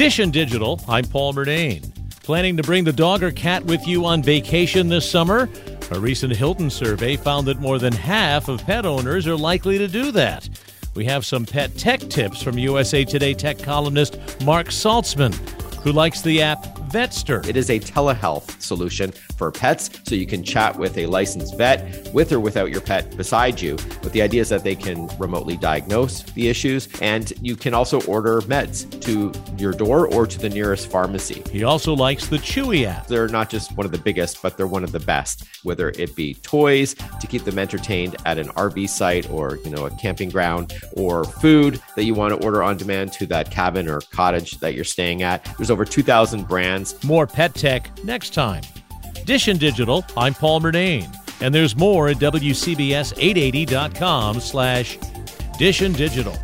And Digital, I'm Paul Murnane. Planning to bring the dog or cat with you on vacation this summer? A recent Hilton survey found that more than half of pet owners are likely to do that. We have some pet tech tips from USA Today tech columnist Marc Saltzman, who likes the app Vetster. It is a telehealth solution for pets, so you can chat with a licensed vet with or without your pet beside you. But the idea is that they can remotely diagnose the issues, and you can also order meds to your door or to the nearest pharmacy. He also likes the Chewy app. They're not just one of the biggest, but they're one of the best. Whether it be toys to keep them entertained at an RV site or you know a camping ground, or food that you want to order on demand to that cabin or cottage that you're staying at. There's over 2,000 brands more pet tech next time. Dish and Digital, I'm Paul Murnane. And there's more at WCBS880.com slash Dish and Digital.